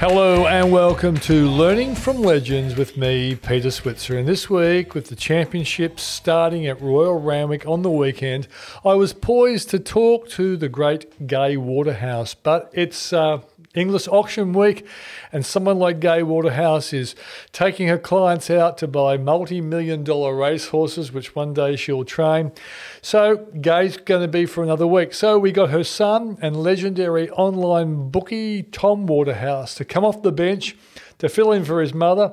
Hello and welcome to Learning from Legends with me, Peter Switzer. And this week, with the championships starting at Royal Randwick on the weekend, I was poised to talk to the great Gay Waterhouse, but it's uh, Inglis auction week, and someone like Gay Waterhouse is taking her clients out to buy multi million dollar racehorses, which one day she'll train. So, Gay's going to be for another week. So, we got her son and legendary online bookie, Tom Waterhouse, to come off the bench to fill in for his mother,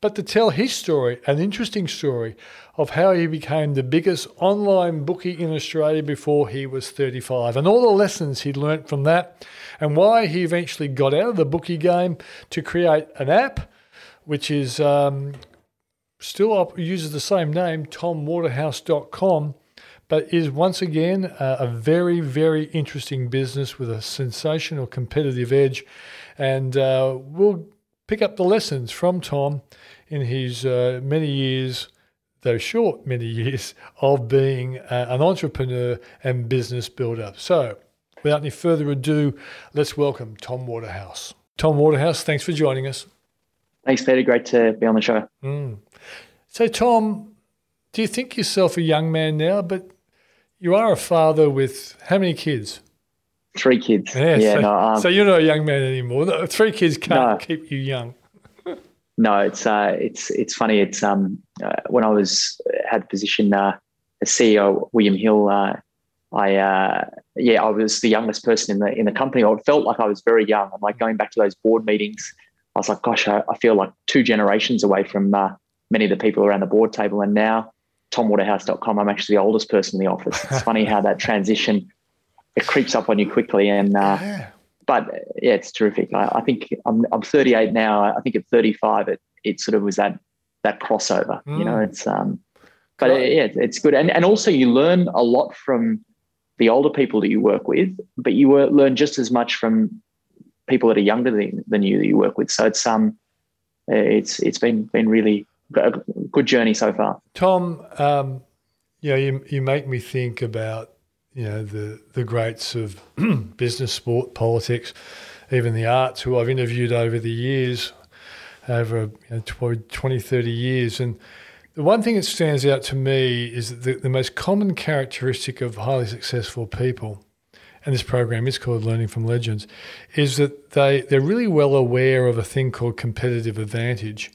but to tell his story, an interesting story of how he became the biggest online bookie in Australia before he was 35 and all the lessons he'd learnt from that and why he eventually got out of the bookie game to create an app which is um, still up, uses the same name, tomwaterhouse.com, but is once again uh, a very, very interesting business with a sensational competitive edge. And uh, we'll pick up the lessons from Tom in his uh, many years though short many years of being uh, an entrepreneur and business builder. So, without any further ado, let's welcome Tom Waterhouse. Tom Waterhouse, thanks for joining us. Thanks, Peter. Great to be on the show. Mm. So, Tom, do you think yourself a young man now? But you are a father with how many kids? Three kids. Yeah, yeah so, no, um, so, you're not a young man anymore. Three kids can't no. keep you young. No, it's uh, it's it's funny. It's um, uh, when I was had the position uh, as CEO, William Hill. Uh, I uh, yeah, I was the youngest person in the in the company. I felt like I was very young. I'm like going back to those board meetings. I was like, gosh, I, I feel like two generations away from uh, many of the people around the board table. And now, TomWaterhouse.com, I'm actually the oldest person in the office. It's funny how that transition it creeps up on you quickly. And uh, yeah but yeah, it's terrific. I, I, think I'm, I'm 38 now. I think at 35, it it sort of was that that crossover. Mm. You know, mm. it's um, but yeah, it's good, and and also you learn a lot from the older people that you work with, but you learn just as much from people that are younger than, than you that you work with. So it's um, it's it's been been really a good journey so far. Tom, um, you know, you you make me think about you know, the, the greats of business, sport, politics, even the arts, who I've interviewed over the years, over you know, 20, 30 years. And the one thing that stands out to me is that the, the most common characteristic of highly successful people, and this program is called Learning from Legends, is that they, they're really well aware of a thing called competitive advantage.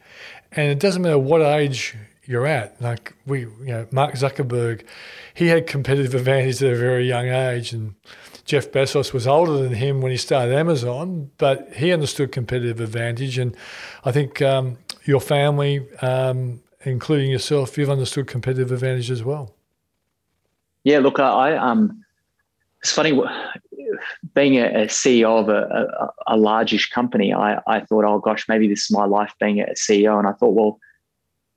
And it doesn't matter what age you're at. Like we, you know, Mark Zuckerberg, he had competitive advantage at a very young age, and Jeff Bezos was older than him when he started Amazon, but he understood competitive advantage. And I think um, your family, um, including yourself, you've understood competitive advantage as well. Yeah, look, I um, it's funny being a, a CEO of a, a, a largish company. I, I thought, oh gosh, maybe this is my life being a CEO, and I thought, well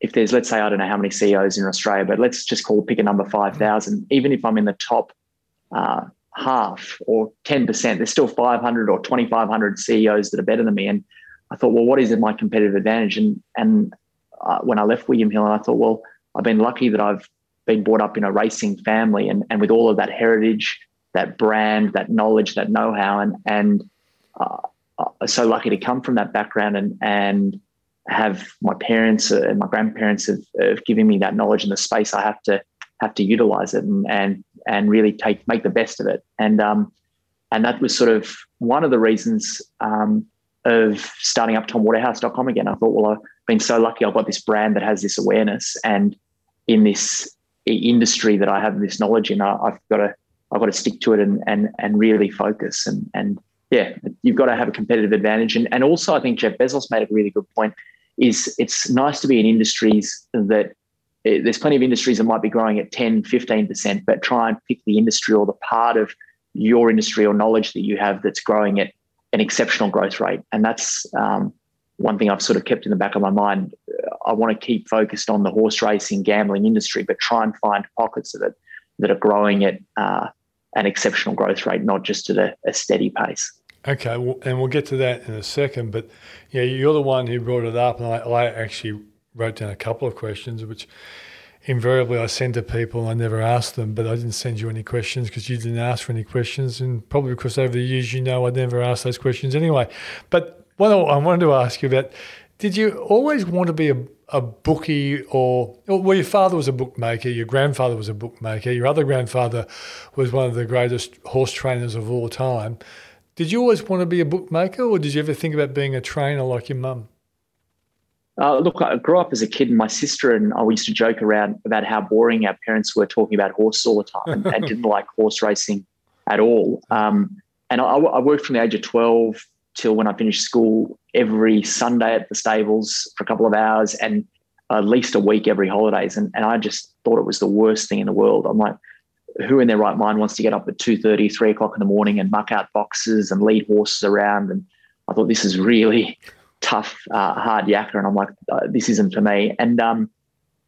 if there's, let's say, I don't know how many CEOs in Australia, but let's just call pick a number 5,000, even if I'm in the top uh, half or 10%, there's still 500 or 2,500 CEOs that are better than me. And I thought, well, what is my competitive advantage? And, and uh, when I left William Hill, and I thought, well, I've been lucky that I've been brought up in a racing family and, and with all of that heritage, that brand, that knowledge, that know-how, and, and uh, uh so lucky to come from that background and, and have my parents and my grandparents have, have given me that knowledge and the space. I have to have to utilize it and and and really take make the best of it. And um, and that was sort of one of the reasons um, of starting up TomWaterhouse.com again. I thought, well, been so lucky. I've got this brand that has this awareness, and in this industry that I have this knowledge in, I, have got to I've got to stick to it and and and really focus and and yeah, you've got to have a competitive advantage. And and also, I think Jeff Bezos made a really good point is it's nice to be in industries that eh, there's plenty of industries that might be growing at 10, 15%, but try and pick the industry or the part of your industry or knowledge that you have that's growing at an exceptional growth rate. And that's um, one thing I've sort of kept in the back of my mind. I want to keep focused on the horse racing, gambling industry, but try and find pockets of it that are growing at uh, an exceptional growth rate, not just at a, a steady pace. Okay, well, and we'll get to that in a second. But yeah, you're the one who brought it up, and I, I actually wrote down a couple of questions, which invariably I send to people. I never ask them, but I didn't send you any questions because you didn't ask for any questions, and probably because over the years you know I never asked those questions anyway. But well, I wanted to ask you about. Did you always want to be a, a bookie, or well, your father was a bookmaker, your grandfather was a bookmaker, your other grandfather was one of the greatest horse trainers of all time. Did you always want to be a bookmaker, or did you ever think about being a trainer like your mum? Uh, look, I grew up as a kid, and my sister and I used to joke around about how boring our parents were talking about horses all the time and, and didn't like horse racing at all. Um, and I, I, worked from the age of 12 till when I finished school every Sunday at the stables for a couple of hours and at least a week every holidays. And, and I just thought it was the worst thing in the world. I'm like, who in their right mind wants to get up at 2.30, 3 o'clock in the morning and muck out boxes and lead horses around? And I thought this is really tough, uh, hard yakka. And I'm like, uh, this isn't for me. And um,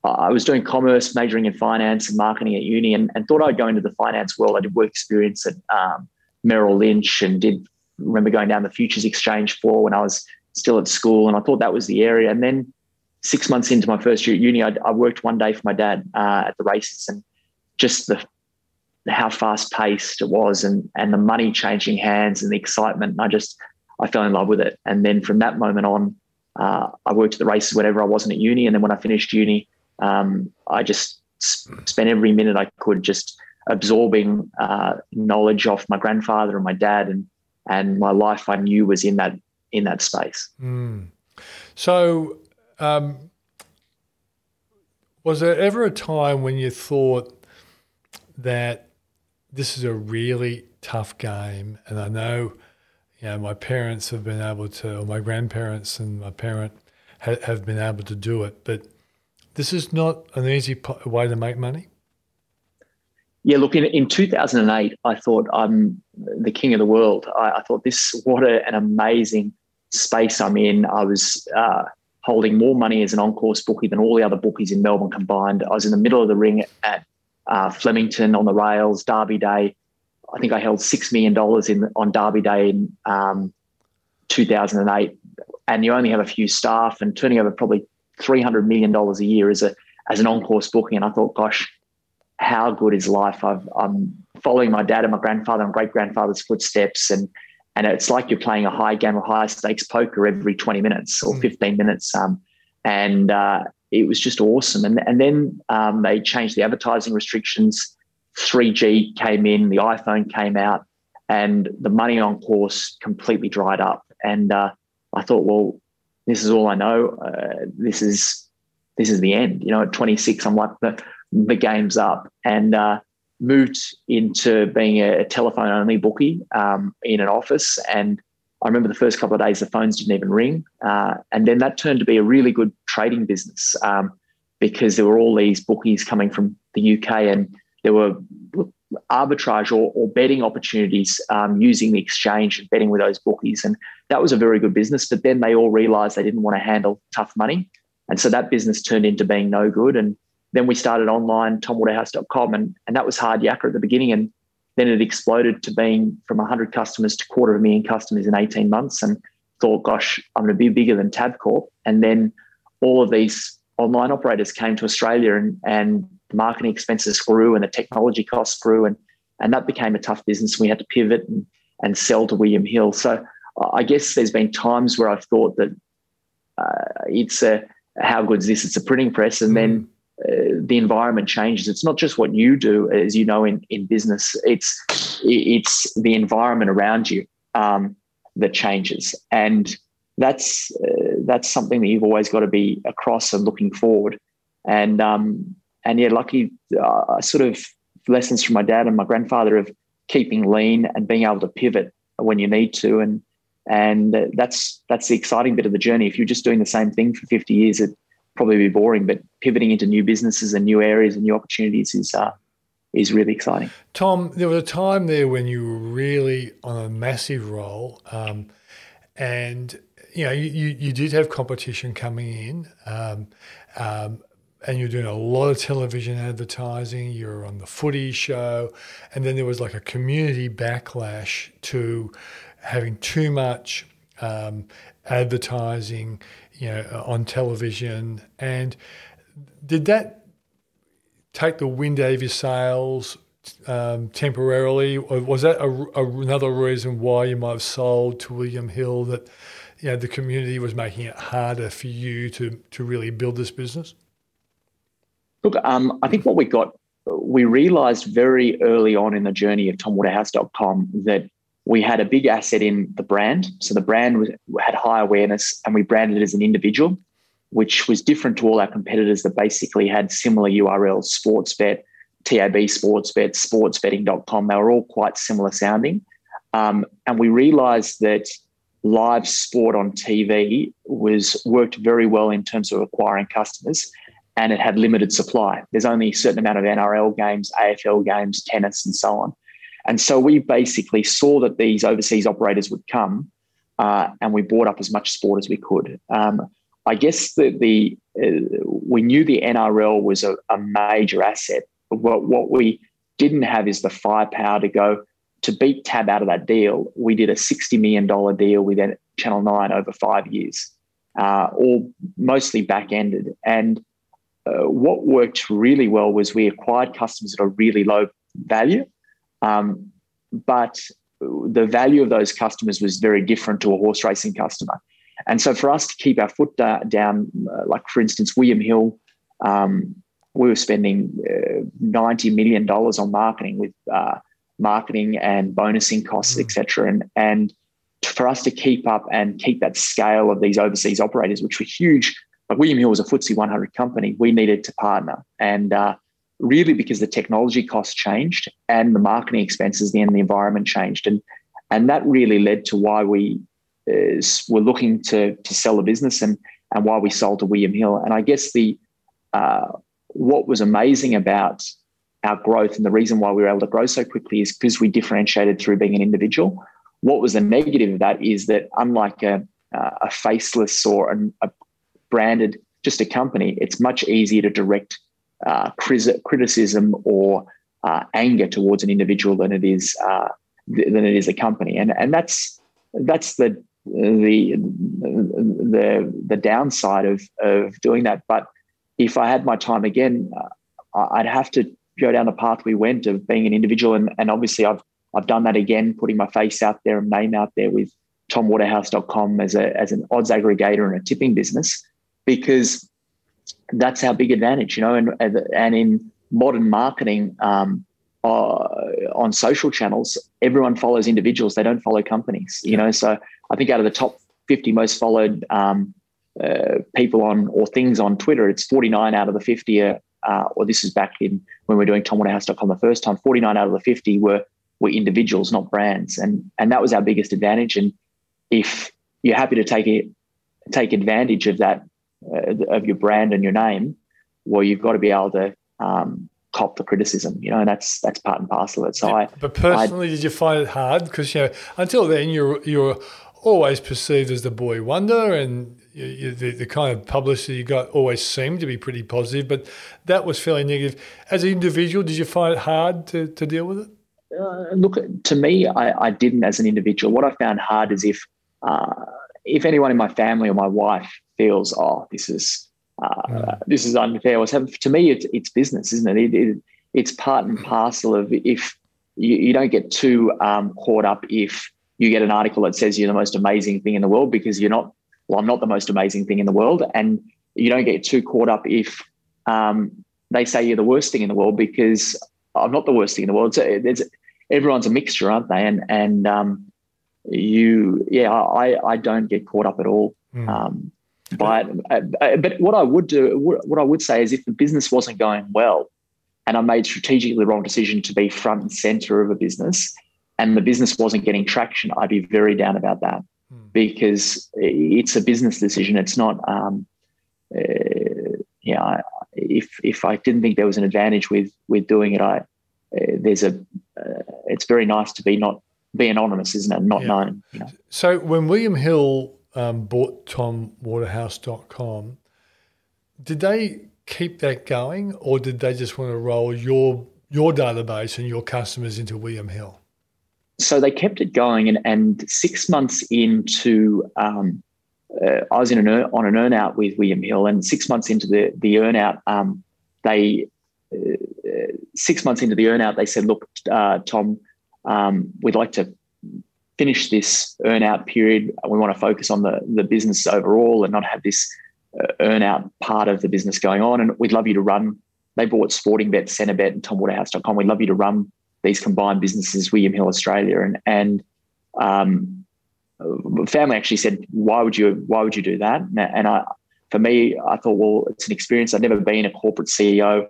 I was doing commerce, majoring in finance and marketing at uni, and, and, thought I'd go into the finance world. I did work experience at um, Merrill Lynch and did remember going down the futures exchange floor when I was still at school. And I thought that was the area. And then six months into my first year at uni, I, I worked one day for my dad uh, at the races and just the how fast paced it was and and the money changing hands and the excitement. And I just I fell in love with it. And then from that moment on, uh, I worked at the races whenever I wasn't at uni. And then when I finished uni, um, I just spent every minute I could just absorbing uh, knowledge off my grandfather and my dad, and and my life I knew was in that in that space. Mm. So, um, was there ever a time when you thought that this is a really tough game? And I know you know, my parents have been able to, or my grandparents and my parent ha- have been able to do it, but this is not an easy way to make money. Yeah, look, in, in 2008, I thought I'm the king of the world. I, I thought this, what a, an amazing space I'm in. I was uh, holding more money as an on-course bookie than all the other bookies in Melbourne combined. I was in the middle of the ring at uh, Flemington on the rails, Derby Day. I think I held six million dollars in on Derby Day in um, 2008, and you only have a few staff and turning over probably 300 million dollars a year as a as an on-course booking. And I thought, gosh, how good is life? i am following my dad and my grandfather and great grandfather's footsteps, and and it's like you're playing a high game of high stakes poker every 20 minutes or hmm. 15 minutes. Um, and uh, it was just awesome. And and then um, they changed the advertising restrictions 3G came in, the iPhone came out, and the money on course completely dried up. And uh, I thought, well, this is all I know. Uh, this is this is the end. You know, at 26, I'm like the game's up, and uh, moved into being a, telephone only bookie um, in an office. And I remember the first couple of days, the phones didn't even ring, uh, and then that turned to be a really good trading business um, because there were all these bookies coming from the UK and there were arbitrage or, or betting opportunities um, using the exchange and betting with those bookies. And that was a very good business. But then they all realized they didn't want to handle tough money. And so that business turned into being no good. And then we started online, tomwaterhouse.com, and, and that was hard yakka at the beginning. And then it exploded to being from 100 customers to quarter of a million customers in 18 months. And thought, gosh, I'm going to be bigger than Tabcorp. And then all of these online operators came to Australia and, and the marketing expenses grew and the technology costs grew and and that became a tough business. We had to pivot and, and sell to William Hill. So I guess there's been times where I've thought that uh, it's a how good is this? It's a printing press, and then mm. uh, the environment changes. It's not just what you do, as you know, in in business. It's it's the environment around you um, that changes, and that's uh, that's something that you've always got to be across and looking forward. And um, and yeah, lucky uh, sort of lessons from my dad and my grandfather of keeping lean and being able to pivot when you need to, and and that's that's the exciting bit of the journey. If you're just doing the same thing for 50 years, it'd probably be boring. But pivoting into new businesses and new areas and new opportunities is uh, is really exciting. Tom, there was a time there when you were really on a massive roll, um, and you know you, you did have competition coming in. Um, um, and you're doing a lot of television advertising, you're on the footy show, and then there was like a community backlash to having too much um, advertising, you know, on television. And did that take the wind out of your sails um, temporarily, or was that a, a, another reason why you might have sold to William Hill that you know, the community was making it harder for you to to really build this business? Look, um, I think what we got, we realized very early on in the journey of tomwaterhouse.com that we had a big asset in the brand. So the brand was, had high awareness and we branded it as an individual, which was different to all our competitors that basically had similar URLs, Sportsbet, TAB Sportsbet, sportsbetting.com. They were all quite similar sounding. Um, and we realized that live sport on TV was worked very well in terms of acquiring customers and it had limited supply. There's only a certain amount of NRL games, AFL games, tennis, and so on. And so we basically saw that these overseas operators would come uh, and we bought up as much sport as we could. Um, I guess that the uh, we knew the NRL was a, a major asset. What, what we didn't have is the firepower to go to beat Tab out of that deal. We did a $60 million deal with Channel 9 over five years, uh, all mostly back ended. And uh, what worked really well was we acquired customers at a really low value um, but the value of those customers was very different to a horse racing customer. And so for us to keep our foot da- down, uh, like for instance, William Hill, um, we were spending uh, $90 million on marketing with uh, marketing and bonusing costs, mm. etc. And, and for us to keep up and keep that scale of these overseas operators, which were huge, like William Hill was a FTSE 100 company, we needed to partner. And uh, really because the technology costs changed and the marketing expenses and the environment changed. And, and that really led to why we uh, were looking to, to sell the business and, and why we sold to William Hill. And I guess the uh, what was amazing about our growth and the reason why we were able to grow so quickly is because we differentiated through being an individual. What was the negative of that is that unlike a, a faceless or a branded just a company, it's much easier to direct uh, criticism or uh, anger towards an individual than it is uh, than it is a company, and and that's that's the the the the downside of of doing that. But if I had my time again, uh, I'd have to go down the path we went of being an individual, and and obviously I've I've done that again, putting my face out there and name out there with TomWaterhouse.com as a as an odds aggregator and a tipping business, because that's our big advantage, you know. And and in modern marketing um, uh, on social channels, everyone follows individuals; they don't follow companies, you know. So I think out of the top fifty most followed um, uh, people on or things on Twitter, it's forty nine out of the fifty. Are, uh, or this is back in when we are doing TomWaterhouse.com the first time. Forty nine out of the fifty were were individuals, not brands, and and that was our biggest advantage. And if you're happy to take it take advantage of that uh, of your brand and your name, well, you've got to be able to um, cop the criticism, you know, and that's that's part and parcel of it. So, I, but personally, I, did you find it hard because you know until then you're you're always perceived as the boy wonder, and you, you, the, the kind of publicity you got always seemed to be pretty positive, but that was fairly negative. As an individual, did you find it hard to to deal with it? Uh, look, to me, I, I, didn't as an individual. What I found hard is if uh, if anyone in my family or my wife feels, oh, this is uh, mm. this is unfair. What's happened to me? It's, it's business, isn't it? It, it? It's part and parcel of if you, you don't get too um, caught up if you get an article that says you're the most amazing thing in the world because you're not. Well, I'm not the most amazing thing in the world, and you don't get too caught up if um, they say you're the worst thing in the world because I'm not the worst thing in the world. So everyone's a mixture, aren't they? And and um, you, yeah, I I don't get caught up at all. Mm. Um, but uh, but what I would do, what I would say is, if the business wasn't going well, and I made strategically the wrong decision to be front and center of a business, and the business wasn't getting traction, I'd be very down about that hmm. because it's a business decision. It's not, um, uh, yeah. if if I didn't think there was an advantage with with doing it, I uh, there's a. Uh, it's very nice to be not be anonymous, isn't it? Not yeah. known. You know? So when William Hill um, bought tomwaterhouse.com, did they keep that going or did they just want to roll your your database and your customers into William Hill? So they kept it going, and, and six months into, um, uh, I was in an earn, on an earnout with William Hill, and six months into the the earnout, um, they uh, six months into the earnout, they said, "Look, uh, Tom, um, we'd like to finish this earnout period. We want to focus on the, the business overall and not have this uh, earnout part of the business going on. And we'd love you to run. They bought Sportingbet, Centrebet, and TomWaterhouse.com. We'd love you to run these combined businesses, William Hill Australia, and and um, family actually said, "Why would you? Why would you do that?" And I, for me, I thought, well, it's an experience. I'd never been a corporate CEO,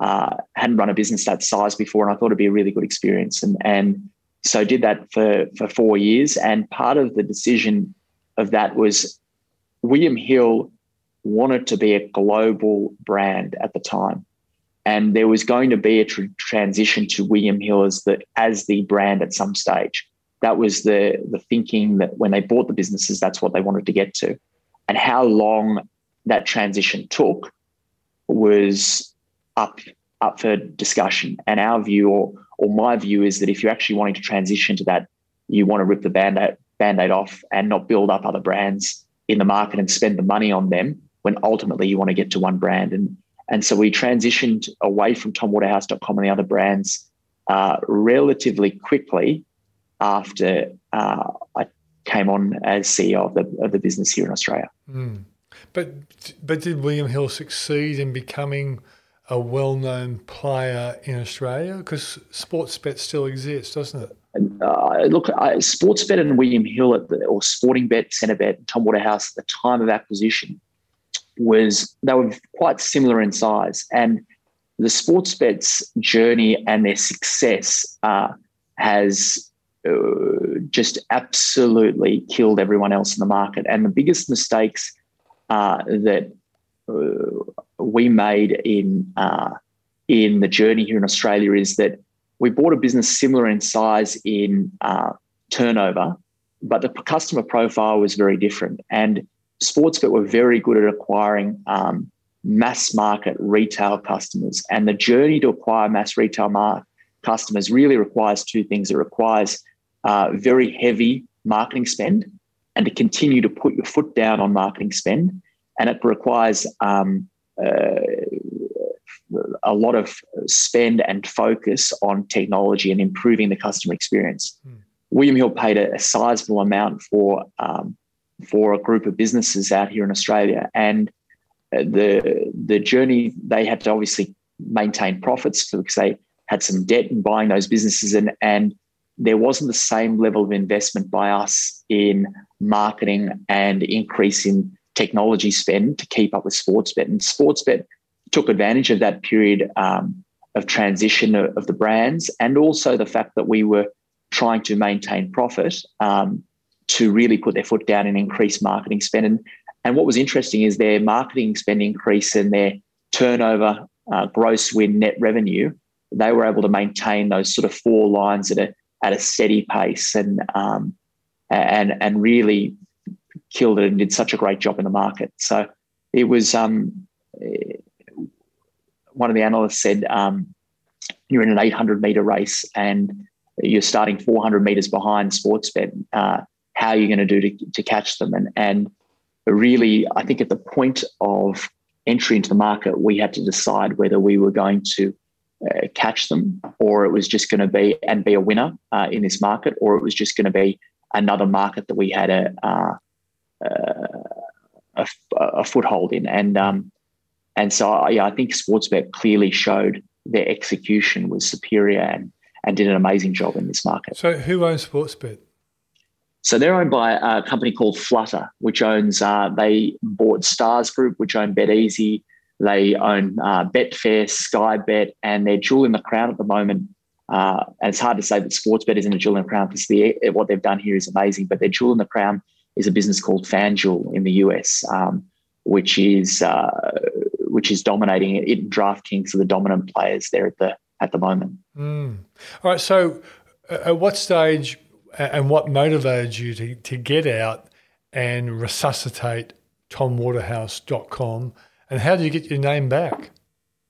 uh, hadn't run a business that size before, and I thought it'd be a really good experience. And and so did that for for four years. And part of the decision of that was William Hill wanted to be a global brand at the time. And there was going to be a tr- transition to William Hill as the as the brand at some stage. That was the the thinking that when they bought the businesses, that's what they wanted to get to, and how long that transition took was up up for discussion. And our view, or or my view, is that if you're actually wanting to transition to that, you want to rip the band-aid, band-aid off and not build up other brands in the market and spend the money on them when ultimately you want to get to one brand. And and so we transitioned away from TomWaterhouse.com and the other brands uh, relatively quickly after uh, I came on as CEO of the, of the business here in Australia. Mm. But but did William Hill succeed in becoming a well-known player in Australia? Because Sportsbet still exists, doesn't it? Uh, look, uh, Sportsbet and William Hill at the, or Sportingbet, Centrebet, and Tom Waterhouse at the time of acquisition was they were quite similar in size, and the Sportsbet's journey and their success uh, has uh, just absolutely killed everyone else in the market. And the biggest mistakes uh, that uh, we made in uh, in the journey here in Australia is that we bought a business similar in size in uh, turnover, but the customer profile was very different. And Sportsbet were very good at acquiring um, mass market retail customers, and the journey to acquire mass retail mar- customers really requires two things. It requires uh, very heavy marketing spend and to continue to put your foot down on marketing spend. And it requires um, a lot of spend and focus on technology and improving the customer experience. Mm. William Hill paid a, a sizable amount for um, for a group of businesses out here in Australia, and uh, the the journey they had to obviously maintain profits because they had some debt in buying those businesses, and and there wasn't the same level of investment by us in marketing and increase in technology spend to keep up with Sportsbet. And Sportsbet took advantage of that period um, of transition of, of, the brands and also the fact that we were trying to maintain profit um, to really put their foot down and increase marketing spend. And, and what was interesting is their marketing spend increase and their turnover, uh, gross win, net revenue, they were able to maintain those sort of four lines at a at a steady pace and um, and and really killed it and did such a great job in the market. So it was um, one of the analysts said um, you're in an 800 meter race and you're starting 400 meters behind Sportsbet. Uh, how are you going to do to, to catch them? And and really, I think at the point of entry into the market, we had to decide whether we were going to uh, catch them, or it was just going to be and be a winner uh, in this market, or it was just going to be another market that we had a uh, a, a, foothold in. And um, and so yeah, I think Sportsbet clearly showed their execution was superior and and did an amazing job in this market. So who owns Sportsbet? So they're owned by a company called Flutter, which owns. Uh, they bought Stars Group, which own BetEasy. They own uh, Betfair, Sky Bet, and they're jewel in the crown at the moment. Uh, and it's hard to say that Sportsbet isn't a jewel in the crown because the, what they've done here is amazing. But they're jewel in the crown is a business called FanDuel in the US, um, which is uh, which is dominating it. it DraftKings are the dominant players there at the at the moment. Mm. All right. So, uh, at what stage and what motivated you to, to get out and resuscitate TomWaterhouse.com, and how did you get your name back?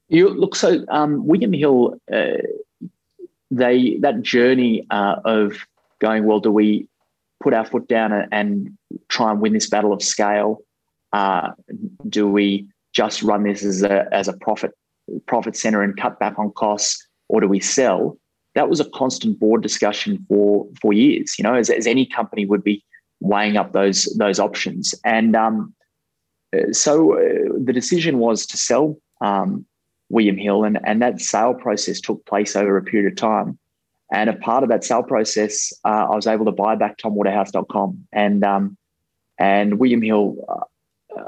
You look so um, William Hill. Uh, they that journey uh, of going well. Do we put our foot down and, try and win this battle of scale? Uh, do we just run this as a as a profit profit center and cut back on costs, or do we sell? that was a constant board discussion for for years. You know, as, as any company would be weighing up those those options, and um, so uh, the decision was to sell um, William Hill, and and that sale process took place over a period of time. And a part of that sale process, uh, I was able to buy back TomWaterhouse.com, and um, and William Hill. Uh,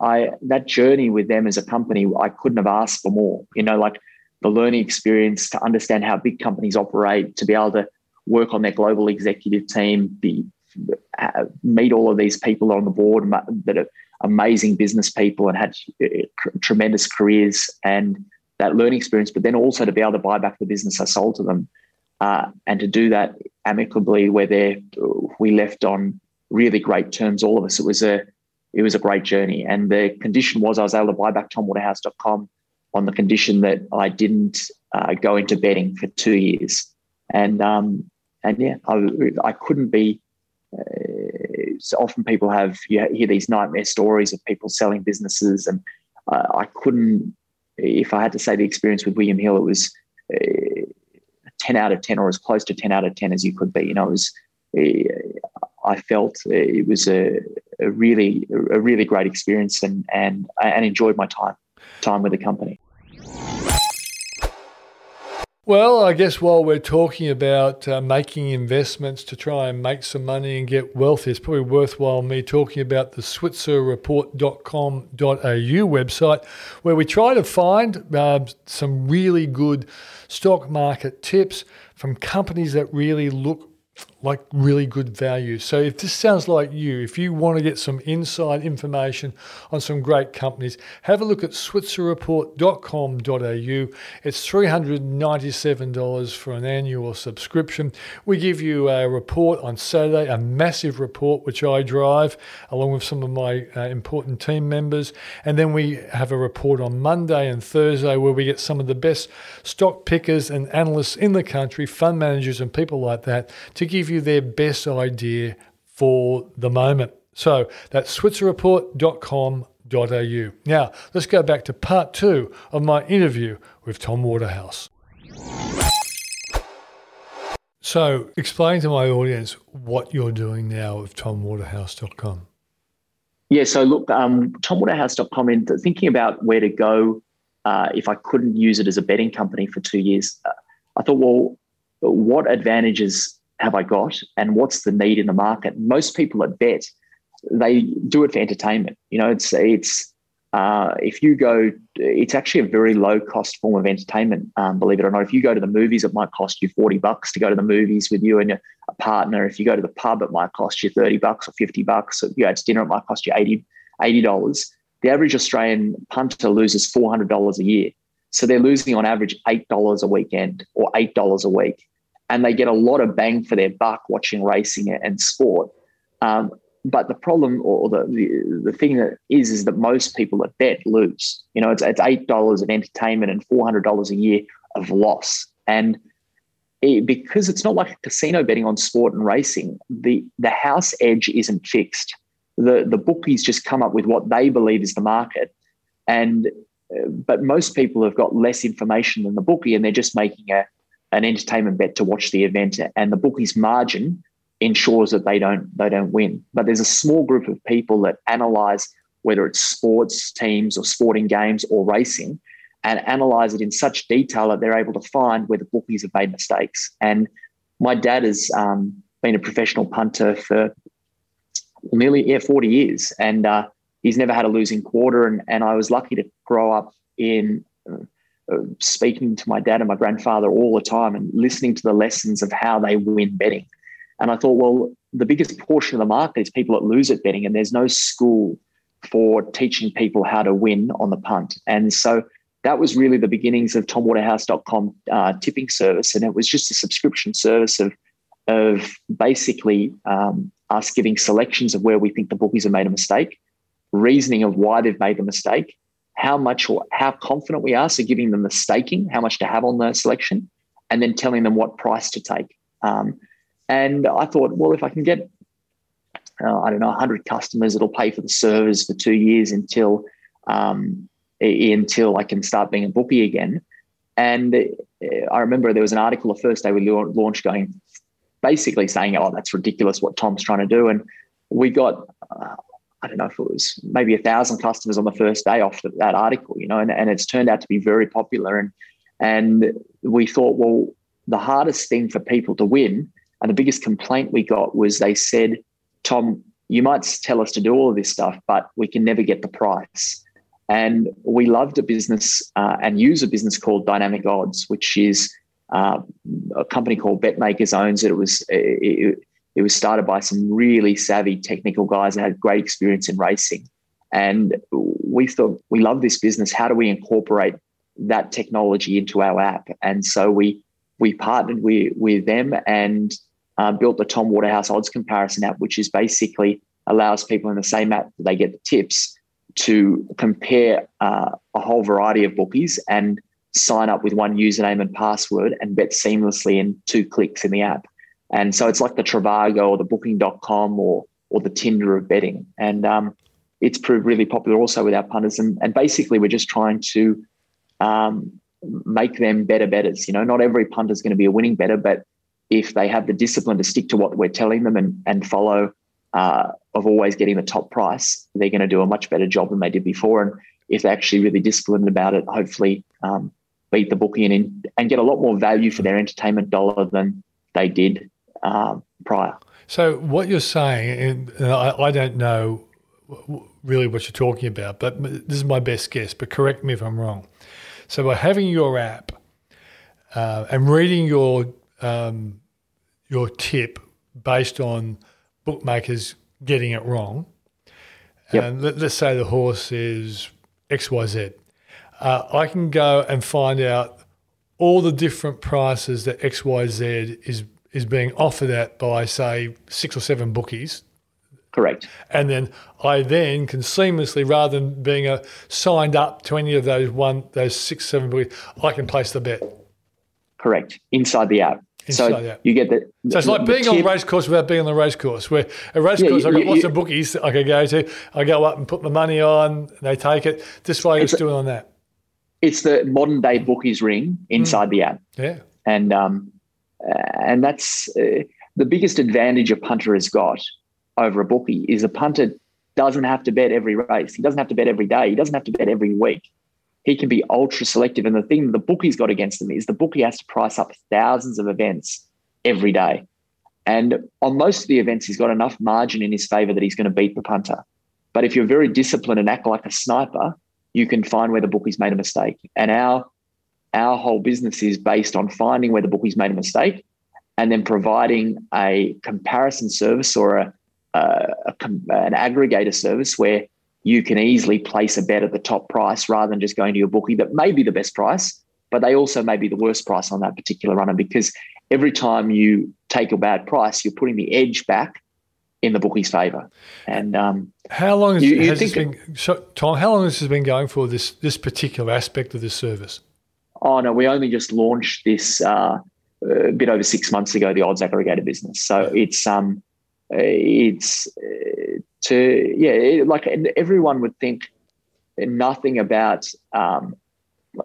I that journey with them as a company, I couldn't have asked for more. You know, like the learning experience to understand how big companies operate, to be able to work on their global executive team, be uh, meet all of these people on the board that are amazing business people and had uh, tremendous careers and that learning experience, but then also to be able to buy back the business I sold to them uh, and to do that amicably, where we left on really great terms, all of us. It was a it was a great journey, and the condition was I was able to buy back TomWaterhouse.com on the condition that I didn't uh, go into betting for two years, and um, and yeah, I, I couldn't be. Uh, so often people have you hear these nightmare stories of people selling businesses, and uh, I couldn't. If I had to say the experience with William Hill, it was uh, ten out of ten, or as close to ten out of ten as you could be. You know, it was. Uh, I felt it was a, a really a really great experience, and and and enjoyed my time time with the company. Well, I guess while we're talking about uh, making investments to try and make some money and get wealth, it's probably worthwhile me talking about the switzerreport.com.au website, where we try to find uh, some really good stock market tips from companies that really look like really good value. So if this sounds like you, if you want to get some inside information on some great companies, have a look at switzerreport.com.au. It's $397 for an annual subscription. We give you a report on Saturday, a massive report which I drive along with some of my uh, important team members, and then we have a report on Monday and Thursday where we get some of the best stock pickers and analysts in the country, fund managers and people like that to give you their best idea for the moment. So that's switzerreport.com.au. Now, let's go back to part two of my interview with Tom Waterhouse. So, explain to my audience what you're doing now with tomwaterhouse.com. Yeah, so look, um, tomwaterhouse.com, and thinking about where to go uh, if I couldn't use it as a betting company for two years, uh, I thought, well, what advantages have I got and what's the need in the market? Most people at bet, they do it for entertainment. You know, it's it's uh, if you go, it's actually a very low cost form of entertainment. Um, believe it or not, if you go to the movies, it might cost you forty bucks to go to the movies with you and a partner. If you go to the pub, it might cost you thirty bucks or fifty bucks. If you go to dinner, it might cost you 80 dollars. The average Australian punter loses four hundred dollars a year, so they're losing on average eight dollars a weekend or eight dollars a week and they get a lot of bang for their buck watching racing and sport. Um, but the problem or the, the, the thing that is is that most people that bet lose. You know, it's it's eight dollars of entertainment and four hundred dollars a year of loss, and it, because it's not like casino betting on sport and racing, the the house edge isn't fixed. The the bookies just come up with what they believe is the market, and uh, but most people have got less information than the bookie, and they're just making a an entertainment bet to watch the event, and the bookie's margin ensures that they don't they don't win. But there's a small group of people that analyze whether it's sports teams or sporting games or racing, and analyze it in such detail that they're able to find where the bookies have made mistakes. And my dad has um, been a professional punter for nearly yeah 40 years, and uh, he's never had a losing quarter. And and I was lucky to grow up in uh, speaking to my dad and my grandfather all the time and listening to the lessons of how they win betting. And I thought, well, the biggest portion of the market is people that lose at betting, and there's no school for teaching people how to win on the punt. And so that was really the beginnings of tomwaterhouse.com uh, tipping service. And it was just a subscription service of, of basically um, us giving selections of where we think the bookies have made a mistake, reasoning of why they've made the mistake, how much or how confident we are. So giving them the staking, how much to have on the selection, and then telling them what price to take. Um, and I thought, well, if I can get, uh, I don't know, 100 customers, it'll pay for the servers for two years until um, until I can start being a bookie again. And I remember there was an article the first day we launched going basically saying, "Oh, that's ridiculous what Tom's trying to do," and we got. Uh, I don't know if it was maybe a thousand customers on the first day off that article, you know, and, and it's turned out to be very popular. And and we thought, well, the hardest thing for people to win, and the biggest complaint we got was they said, Tom, you might tell us to do all of this stuff, but we can never get the price. And we loved a business uh, and use a business called Dynamic Odds, which is uh, a company called BetMakers owns it. It was it, it was started by some really savvy technical guys that had great experience in racing. And we thought we love this business. How do we incorporate that technology into our app? And so we we partnered with with them and uh, built the Tom Waterhouse odds comparison app, which is basically allows people in the same app that they get the tips to compare uh, a whole variety of bookies and sign up with one username and password and bet seamlessly in two clicks in the app. And so it's like the Trivago or the Booking.com or or the Tinder of betting. And um, it's proved really popular also with our punters. And, and basically, we're just trying to um, make them better betters. You know, not every punter is going to be a winning better, but if they have the discipline to stick to what we're telling them and, and follow uh, of always getting the top price, they're going to do a much better job than they did before. And if they're actually really disciplined about it, hopefully um, beat the bookie and, and get a lot more value for their entertainment dollar than they did um, prior. So what you're saying, and I, I don't know really what you're talking about, but this is my best guess. But correct me if I'm wrong. So by having your app uh, and reading your um, your tip based on bookmakers getting it wrong, yep. and let, us say the horse is X Y Z, uh, I can go and find out all the different prices that X Y Z is is being offered at by say six or seven bookies. Correct. And then I then can seamlessly, rather than being a, signed up to any of those one those six seven bookies, I can place the bet. Correct. Inside the app. Inside so the app. you get the. So it's like being on the race course without being on the race course. Where a race yeah, course, I've got you, lots you, of bookies I can go to. I go up and put my money on, and they take it. This way, it's doing on that. It's the modern day bookies ring inside mm. the app. Yeah. And um, and that's uh, the biggest advantage a punter has got over a bookie is a punter doesn't have to bet every race. He doesn't have to bet every day. He doesn't have to bet every week. He can be ultra selective. And the thing the bookie's got against him is the bookie has to price up thousands of events every day. And on most of the events, he's got enough margin in his favor that he's going to beat the punter. But if you're very disciplined and act like a sniper, you can find where the bookie's made a mistake. And our our whole business is based on finding where the bookie's made a mistake and then providing a comparison service or a, a, a, an aggregator service where you can easily place a bet at the top price rather than just going to your bookie that may be the best price, but they also may be the worst price on that particular runner because every time you take a bad price, you're putting the edge back in the bookie's favour. And um, how long has, you, you has this been, so, Tom? How long has this been going for? This this particular aspect of this service? Oh no, we only just launched this uh, a bit over six months ago. The odds aggregator business, so it's um, it's uh, to yeah, like everyone would think nothing about um,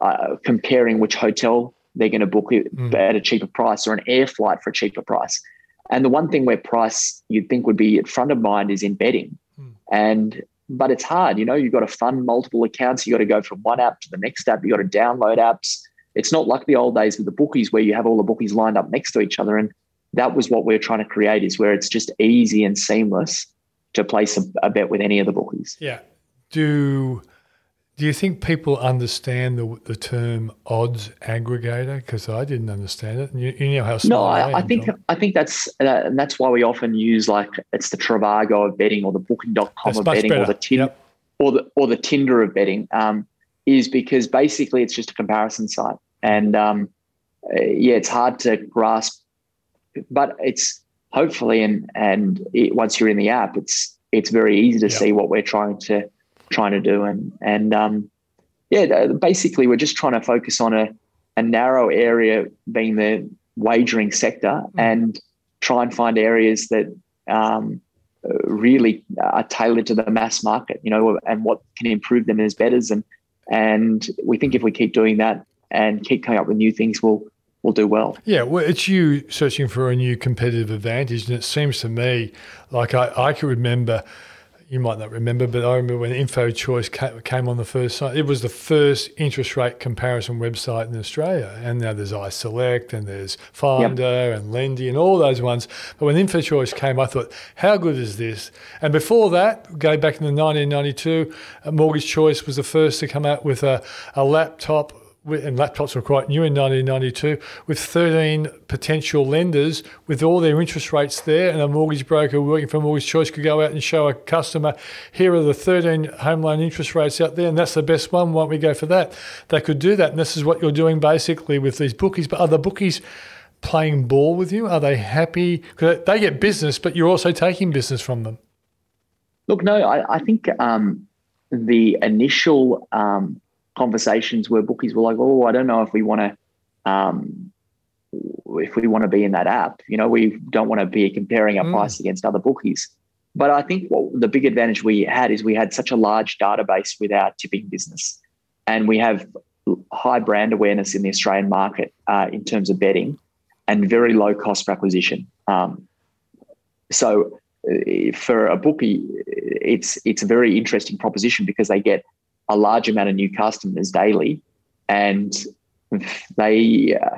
uh, comparing which hotel they're going to book it mm. at a cheaper price or an air flight for a cheaper price. And the one thing where price you'd think would be at front of mind is in betting. Mm. And but it's hard. You know, you've got to fund multiple accounts. You got to go from one app to the next app. You got to download apps. It's not like the old days with the bookies where you have all the bookies lined up next to each other. And that was what we're trying to create is where it's just easy and seamless to place a, a bet with any of the bookies. Yeah. Do do you think people understand the, the term odds aggregator? Because I didn't understand it. You, you know how no, I, I, I think Tom. I think that's uh, and that's why we often use like it's the Trivago of betting or the Booking.com that's of betting better. or the tin, yep. or the or the Tinder of betting. Um, is because basically it's just a comparison site, and um, yeah, it's hard to grasp, but it's hopefully and and it, once you're in the app, it's it's very easy to yep. see what we're trying to trying to do. And and um, yeah, basically we're just trying to focus on a, a narrow area being the wagering sector mm-hmm. and try and find areas that um, really are tailored to the mass market, you know, and what can improve them as betters. And and we think if we keep doing that, and keep coming up with new things, we'll will do well. Yeah, well, it's you searching for a new competitive advantage, and it seems to me like I, I can remember you might not remember, but I remember when InfoChoice came on the first site. It was the first interest rate comparison website in Australia. And now there's iSelect and there's Finder yep. and Lendy and all those ones. But when InfoChoice came, I thought, how good is this? And before that, go back in the 1992, uh, Mortgage Choice was the first to come out with a, a laptop and laptops were quite new in 1992, with 13 potential lenders with all their interest rates there, and a mortgage broker working for Mortgage Choice could go out and show a customer, here are the 13 home loan interest rates out there, and that's the best one. Why don't we go for that? They could do that, and this is what you're doing basically with these bookies. But are the bookies playing ball with you? Are they happy? Because they get business, but you're also taking business from them. Look, no, I, I think um, the initial um, conversations where bookies were like, "Oh, I don't know if we want to, um, if we want to be in that app. You know, we don't want to be comparing our mm. price against other bookies." But I think what the big advantage we had is we had such a large database with our tipping business, and we have high brand awareness in the Australian market uh, in terms of betting, and very low cost per acquisition. Um, so uh, for a bookie, it's it's a very interesting proposition because they get a large amount of new customers daily, and they uh,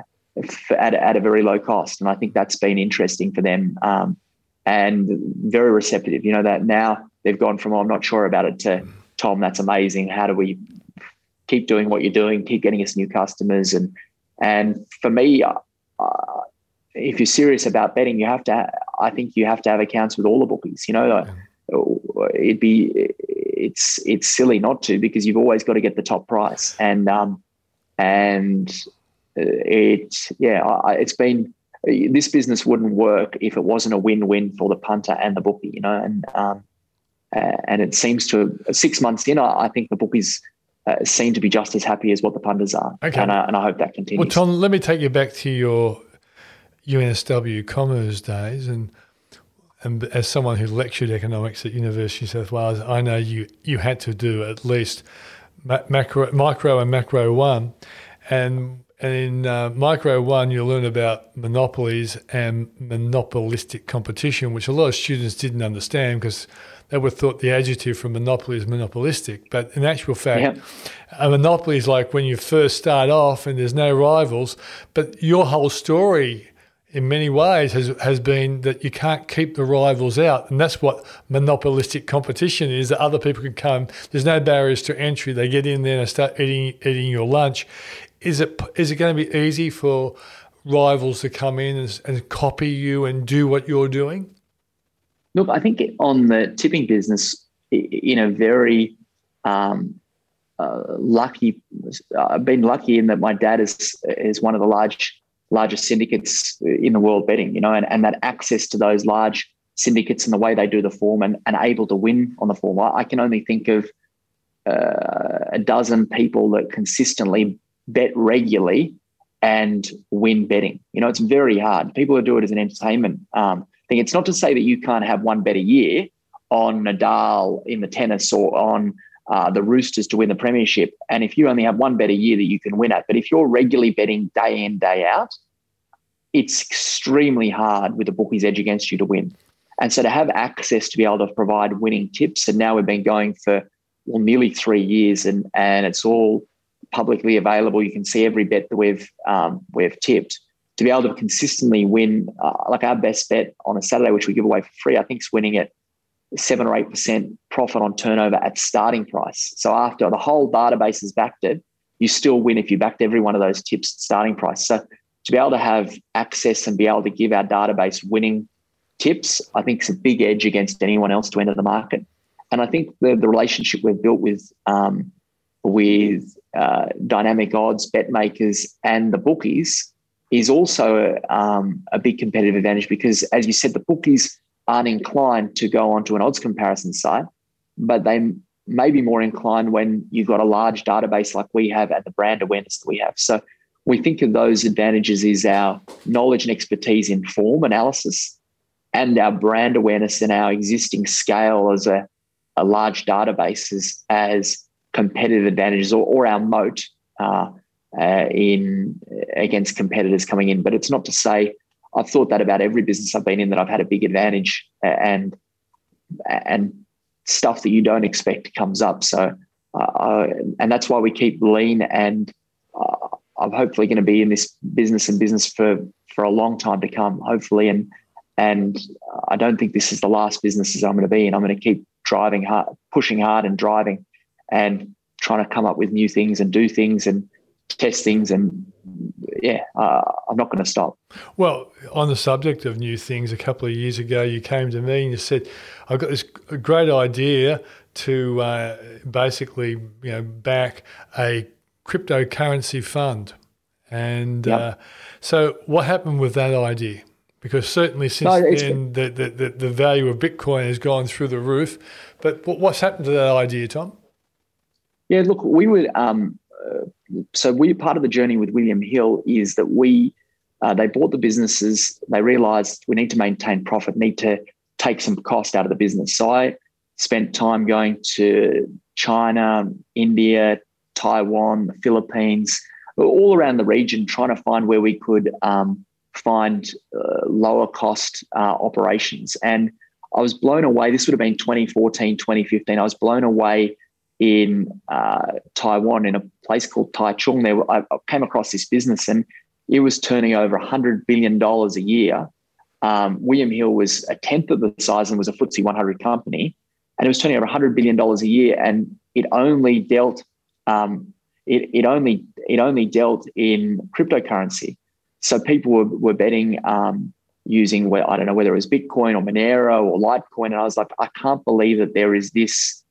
at, at a very low cost. And I think that's been interesting for them um, and very receptive. You know that now they've gone from oh, I'm not sure about it to Tom, that's amazing. How do we keep doing what you're doing, keep getting us new customers? And and for me, uh, if you're serious about betting, you have to. I think you have to have accounts with all the bookies. You know, it'd be it's it's silly not to because you've always got to get the top price. And um and it yeah it's been this business wouldn't work if it wasn't a win-win for the punter and the bookie you know and um and it seems to six months in I, think the bookies uh, seem to be just as happy as what the punters are. Okay. And I, and I hope that continues. Well Tom let me take you back to your UNSW commerce days and and as someone who lectured economics at University of South Wales, I know you you had to do at least macro, micro and macro one, and and in uh, micro one you'll learn about monopolies and monopolistic competition, which a lot of students didn't understand because they would thought the adjective for monopoly is monopolistic. But in actual fact, a monopoly is like when you first start off and there's no rivals, but your whole story in many ways has has been that you can't keep the rivals out, and that's what monopolistic competition is. That other people can come. There's no barriers to entry. They get in there and start eating eating your lunch. Is it is it going to be easy for rivals to come in and, and copy you and do what you're doing? Look, I think on the tipping business, in a very um, uh, lucky, I've been lucky in that my dad is is one of the large largest syndicates in the world betting, you know, and, and that access to those large syndicates and the way they do the form and, and able to win on the form. I, I can only think of uh, a dozen people that consistently bet regularly and win betting. You know, it's very hard. People who do it as an entertainment um, thing. It's not to say that you can't have one bet a year on Nadal in the tennis or on uh, the Roosters to win the premiership. And if you only have one bet a year that you can win at, but if you're regularly betting day in, day out, it's extremely hard with the bookie's edge against you to win. And so to have access to be able to provide winning tips, and now we've been going for well nearly three years, and and it's all publicly available. You can see every bet that we've um, we've tipped. To be able to consistently win, uh, like our best bet on a Saturday, which we give away for free, I think is winning at seven or eight percent profit on turnover at starting price. So after the whole database is backed you still win if you backed every one of those tips at starting price. So to be able to have access and be able to give our database winning tips, I think is a big edge against anyone else to enter the market. And I think the, the relationship we've built with um, with uh, dynamic odds, BetMakers, and the bookies is also um, a big competitive advantage because, as you said, the bookies aren't inclined to go onto an odds comparison site, but they may be more inclined when you've got a large database like we have and the brand awareness that we have. So we think of those advantages is our knowledge and expertise in form analysis and our brand awareness and our existing scale as a, a large database as, as competitive advantages or, or our moat uh, uh, in against competitors coming in. But it's not to say I've thought that about every business I've been in that I've had a big advantage and and stuff that you don't expect comes up. So uh, and that's why we keep lean and uh, I'm hopefully going to be in this business and business for for a long time to come, hopefully. And and I don't think this is the last businesses I'm going to be in. I'm going to keep driving hard, pushing hard, and driving, and trying to come up with new things and do things and test things. And yeah, uh, I'm not going to stop. Well, on the subject of new things, a couple of years ago, you came to me and you said, "I've got this great idea." To uh, basically, you know, back a cryptocurrency fund. And yep. uh, so, what happened with that idea? Because certainly since no, then, the, the, the, value of Bitcoin has gone through the roof. But what's happened to that idea, Tom? Yeah, look, we would. Um, uh, so, we part of the journey with William Hill is that we uh, they bought the businesses. They realised we need to maintain profit, need to take some cost out of the business. So, I spent time going to China, India, Taiwan, the Philippines, all around the region, trying to find where we could um, find uh, lower cost uh, operations. And I was blown away. This would have been 2014, 2015. I was blown away in uh, Taiwan in a place called Taichung. There, I came across this business and it was turning over $100 billion a year. Um, William Hill was a tenth of the size and was a FTSE 100 company. And it was turning over $100 billion a year. And it only dealt um, it, it only it only dealt in cryptocurrency. So people were, were betting um, using where I don't know whether it was Bitcoin or Monero or Litecoin, and I was like, I can't believe that there is this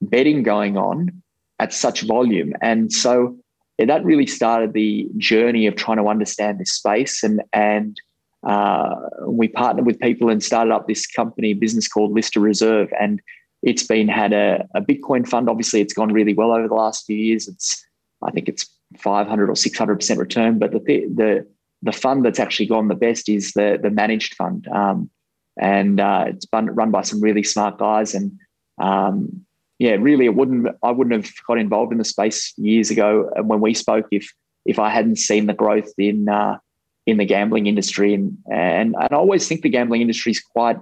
betting going on at such volume, and so that really started the journey of trying to understand this space, and and uh, we partnered with people and started up this company business called Lister Reserve, and it's been had a, a Bitcoin fund. Obviously, it's gone really well over the last few years. It's I think it's 500 or 600 percent return. But the the the fund that's actually gone the best is the the managed fund, um, and uh, it's run by some really smart guys. And um, yeah, really, it wouldn't I wouldn't have got involved in the space years ago when we spoke if if I hadn't seen the growth in uh, in the gambling industry. And, and and I always think the gambling industry is quite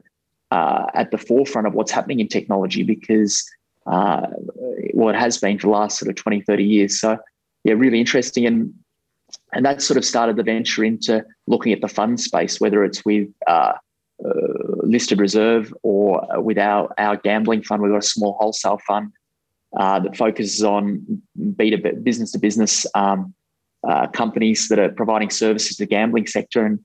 uh, at the forefront of what's happening in technology because, uh, well, it has been for the last sort of 20, 30 years. So, yeah, really interesting. And and that sort of started the venture into looking at the fund space, whether it's with uh, uh, listed reserve or with our, our gambling fund. We've got a small wholesale fund uh, that focuses on B2B, business to business um, uh, companies that are providing services to the gambling sector. And,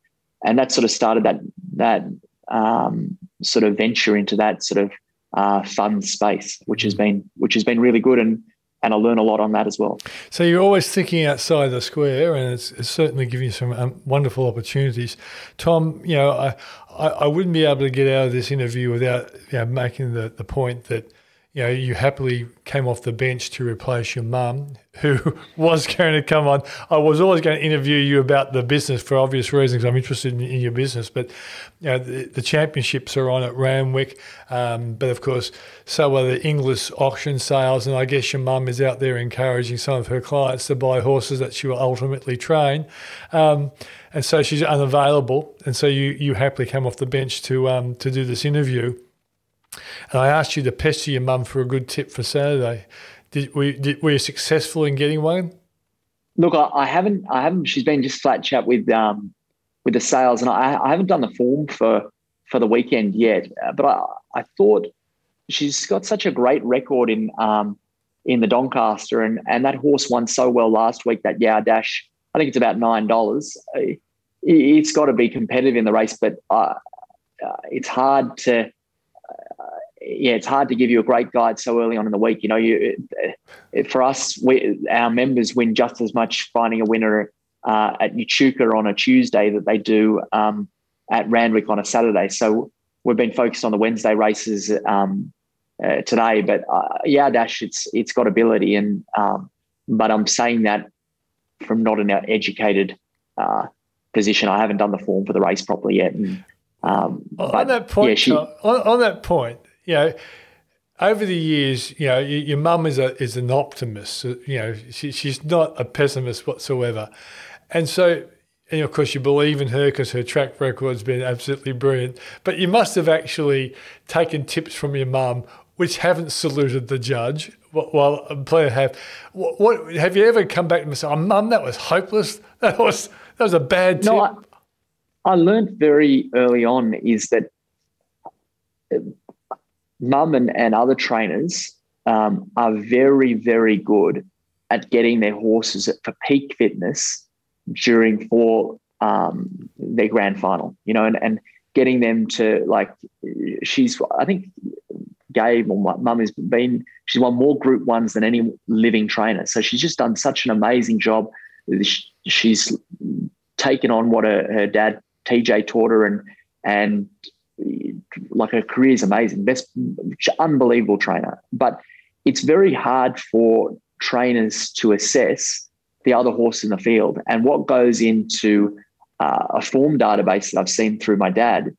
and that sort of started that, that um, sort of venture into that sort of uh, fun space, which has been which has been really good and and I learn a lot on that as well. So you're always thinking outside the square, and it's, it's certainly giving you some um, wonderful opportunities. Tom, you know, I, I, I wouldn't be able to get out of this interview without you know, making the, the point that you know, you happily came off the bench to replace your mum, who was going to come on. I was always going to interview you about the business for obvious reasons. I'm interested in, in your business, but you know, the, the, championships are on at Randwick, um, but of course, so are the Inglis auction sales, and I guess your mum is out there encouraging some of her clients to buy horses that she will ultimately train. Um, and so she's unavailable, and so you you happily came off the bench to um, to do this interview. And I asked you to pester your mum for a good tip for Saturday. Did, were, did, were you successful in getting one? Look, I, I, haven't. I haven't. She's been just flat chat with um, with the sales, and I, I haven't done the form for for the weekend yet. Uh, but I, I thought she's got such a great record in um, in the Doncaster, and and that horse won so well last week. That Yeah Dash, I think it's about nine dollars. Uh, it's got to be competitive in the race, but uh, uh, it's hard to yeah, it's hard to give you a great guide so early on in the week. You know, you for us, we, our members win just as much finding a winner uh, at Echuca on a Tuesday that they do um, at Randwick on a Saturday. So we've been focused on the Wednesday races um, uh, today. But uh, yeah, Dash, it's it's got ability, and um, but I'm saying that from not an educated uh, position. I haven't done the form for the race properly yet. And, um, on but, that point, yeah, she, on, on, that point, you know, over the years, you know, your, your mum is a is an optimist. Uh, you know, she, she's not a pessimist whatsoever, and so. And of course, you believe in her because her track record has been absolutely brilliant. But you must have actually taken tips from your mum, which haven't saluted the judge. While a player have, what, what have you ever come back and said, "Oh, mum, that was hopeless. That was that was a bad tip." No, I, I learned very early on is that uh, mum and, and other trainers um, are very, very good at getting their horses for peak fitness during for um, their grand final, you know, and, and getting them to like, she's, I think Gabe or my mum has been, she's won more group ones than any living trainer. So she's just done such an amazing job. She's taken on what her, her dad TJ taught her and, and like her career is amazing, best, unbelievable trainer. But it's very hard for trainers to assess the other horse in the field and what goes into uh, a form database that I've seen through my dad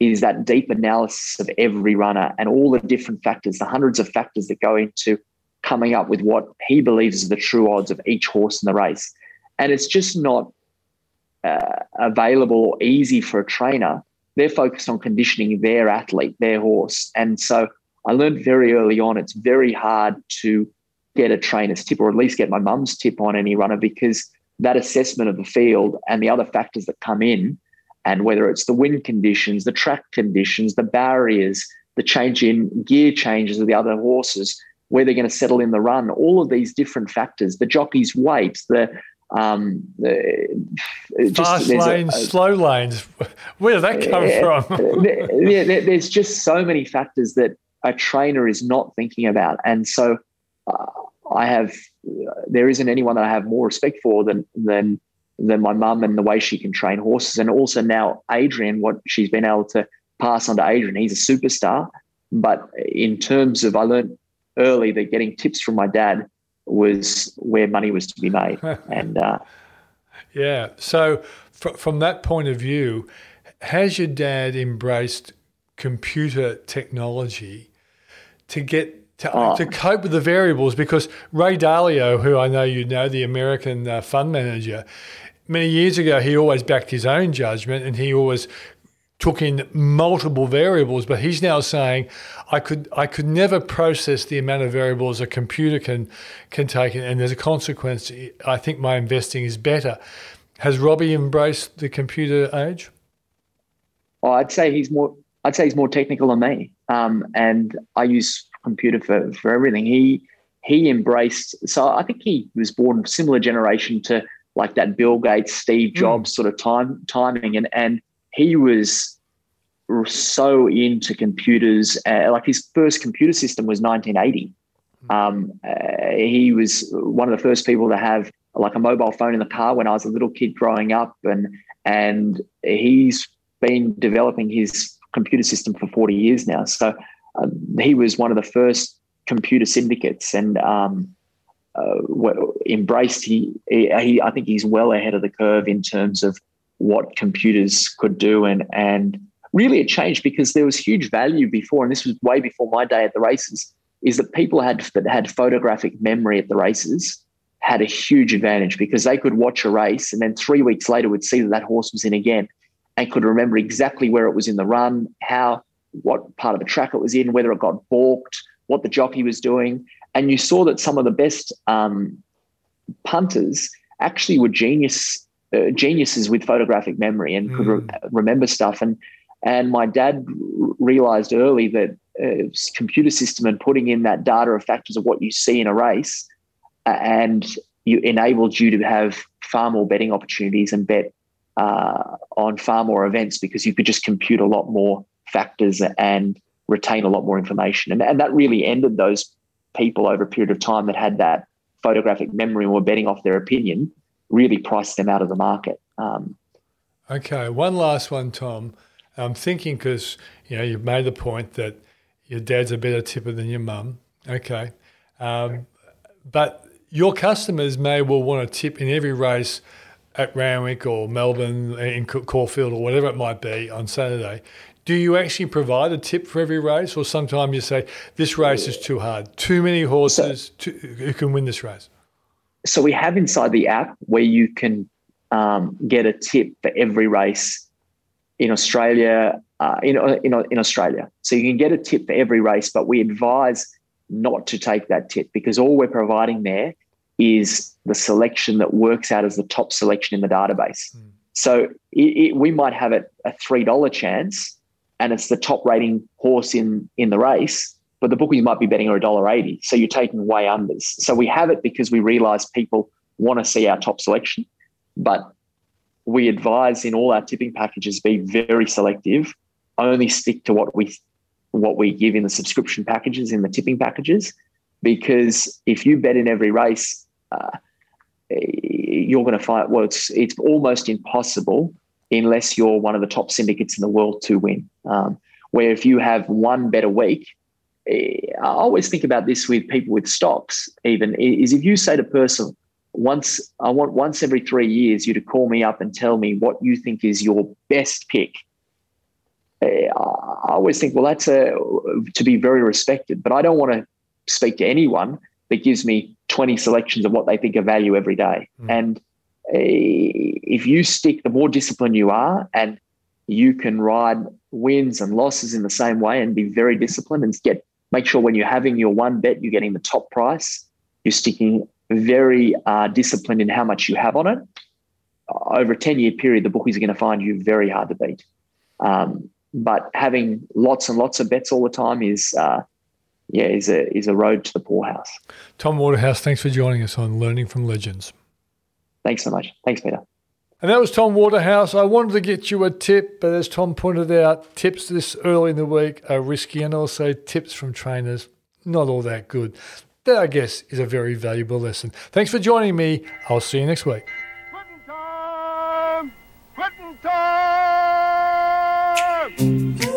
is that deep analysis of every runner and all the different factors, the hundreds of factors that go into coming up with what he believes are the true odds of each horse in the race. And it's just not uh, available or easy for a trainer they're focused on conditioning their athlete, their horse. And so I learned very early on it's very hard to get a trainer's tip or at least get my mum's tip on any runner because that assessment of the field and the other factors that come in, and whether it's the wind conditions, the track conditions, the barriers, the change in gear changes of the other horses, where they're going to settle in the run, all of these different factors, the jockey's weight, the um, Fast lanes, a, a, slow lanes. Where did that come uh, from? yeah, there's just so many factors that a trainer is not thinking about, and so uh, I have. There isn't anyone that I have more respect for than than than my mum and the way she can train horses, and also now Adrian, what she's been able to pass on to Adrian. He's a superstar, but in terms of, I learned early that getting tips from my dad was where money was to be made. and uh, yeah, so fr- from that point of view, has your dad embraced computer technology to get to, oh. to cope with the variables? Because Ray Dalio, who I know you know, the American uh, fund manager, many years ago he always backed his own judgment and he always took in multiple variables, but he's now saying I could I could never process the amount of variables a computer can can take, and as a consequence, I think my investing is better. Has Robbie embraced the computer age? Well, I'd say he's more. I'd say he's more technical than me, um, and I use computer for for everything. He he embraced. So I think he was born similar generation to like that Bill Gates, Steve hmm. Jobs mm. sort of time timing, and and he was so into computers. Uh, like his first computer system was 1980. Um, uh, he was one of the first people to have like a mobile phone in the car when I was a little kid growing up, and and he's been developing his computer system for 40 years now. So uh, he was one of the first computer syndicates, and um, uh, embraced. He, he, I think he's well ahead of the curve in terms of what computers could do and and really it changed because there was huge value before and this was way before my day at the races is that people had that had photographic memory at the races had a huge advantage because they could watch a race and then three weeks later would see that that horse was in again and could remember exactly where it was in the run how what part of the track it was in whether it got balked what the jockey was doing. And you saw that some of the best um, punters actually were genius uh, geniuses with photographic memory and mm. could re- hmm. remember stuff. And and my dad realized early that uh, computer system and putting in that data of factors of what you see in a race, uh, and you enabled you to have far more betting opportunities and bet uh, on far more events because you could just compute a lot more factors and retain a lot more information. And, and that really ended those people over a period of time that had that photographic memory and were betting off their opinion really price them out of the market. Um, okay, one last one, Tom. I'm thinking because you know you've made the point that your dad's a better tipper than your mum. Okay, um, but your customers may well want to tip in every race at Randwick or Melbourne in Caulfield or whatever it might be on Saturday, do you actually provide a tip for every race, or sometimes you say this race is too hard, too many horses so, who can win this race? So we have inside the app where you can um, get a tip for every race in Australia. Uh, in, in, in Australia, so you can get a tip for every race, but we advise not to take that tip because all we're providing there is the selection that works out as the top selection in the database. Mm. So it, it, we might have it a three dollar chance, and it's the top rating horse in in the race, but the bookies might be betting dollar eighty. So you're taking way unders. So we have it because we realise people want to see our top selection, but we advise in all our tipping packages be very selective. Only stick to what we what we give in the subscription packages in the tipping packages, because if you bet in every race. Uh, you're going to find well, it's it's almost impossible unless you're one of the top syndicates in the world to win. Um, where if you have one better week, I always think about this with people with stocks. Even is if you say to a person once, I want once every three years you to call me up and tell me what you think is your best pick. Eh, I always think, well, that's a to be very respected, but I don't want to speak to anyone that gives me 20 selections of what they think of value every day. Mm. And uh, if you stick, the more disciplined you are, and you can ride wins and losses in the same way and be very disciplined and get make sure when you're having your one bet, you're getting the top price. You're sticking very uh, disciplined in how much you have on it. Over a 10 year period, the bookies are going to find you very hard to beat. Um, but having lots and lots of bets all the time is uh, yeah, is a is a road to the poorhouse. Tom Waterhouse, thanks for joining us on Learning from Legends. Thanks so much. Thanks, Peter. And that was Tom Waterhouse. I wanted to get you a tip, but as Tom pointed out, tips this early in the week are risky, and also tips from trainers not all that good. That, I guess, is a very valuable lesson. Thanks for joining me. I'll see you next week. Quitting time! Quitting time!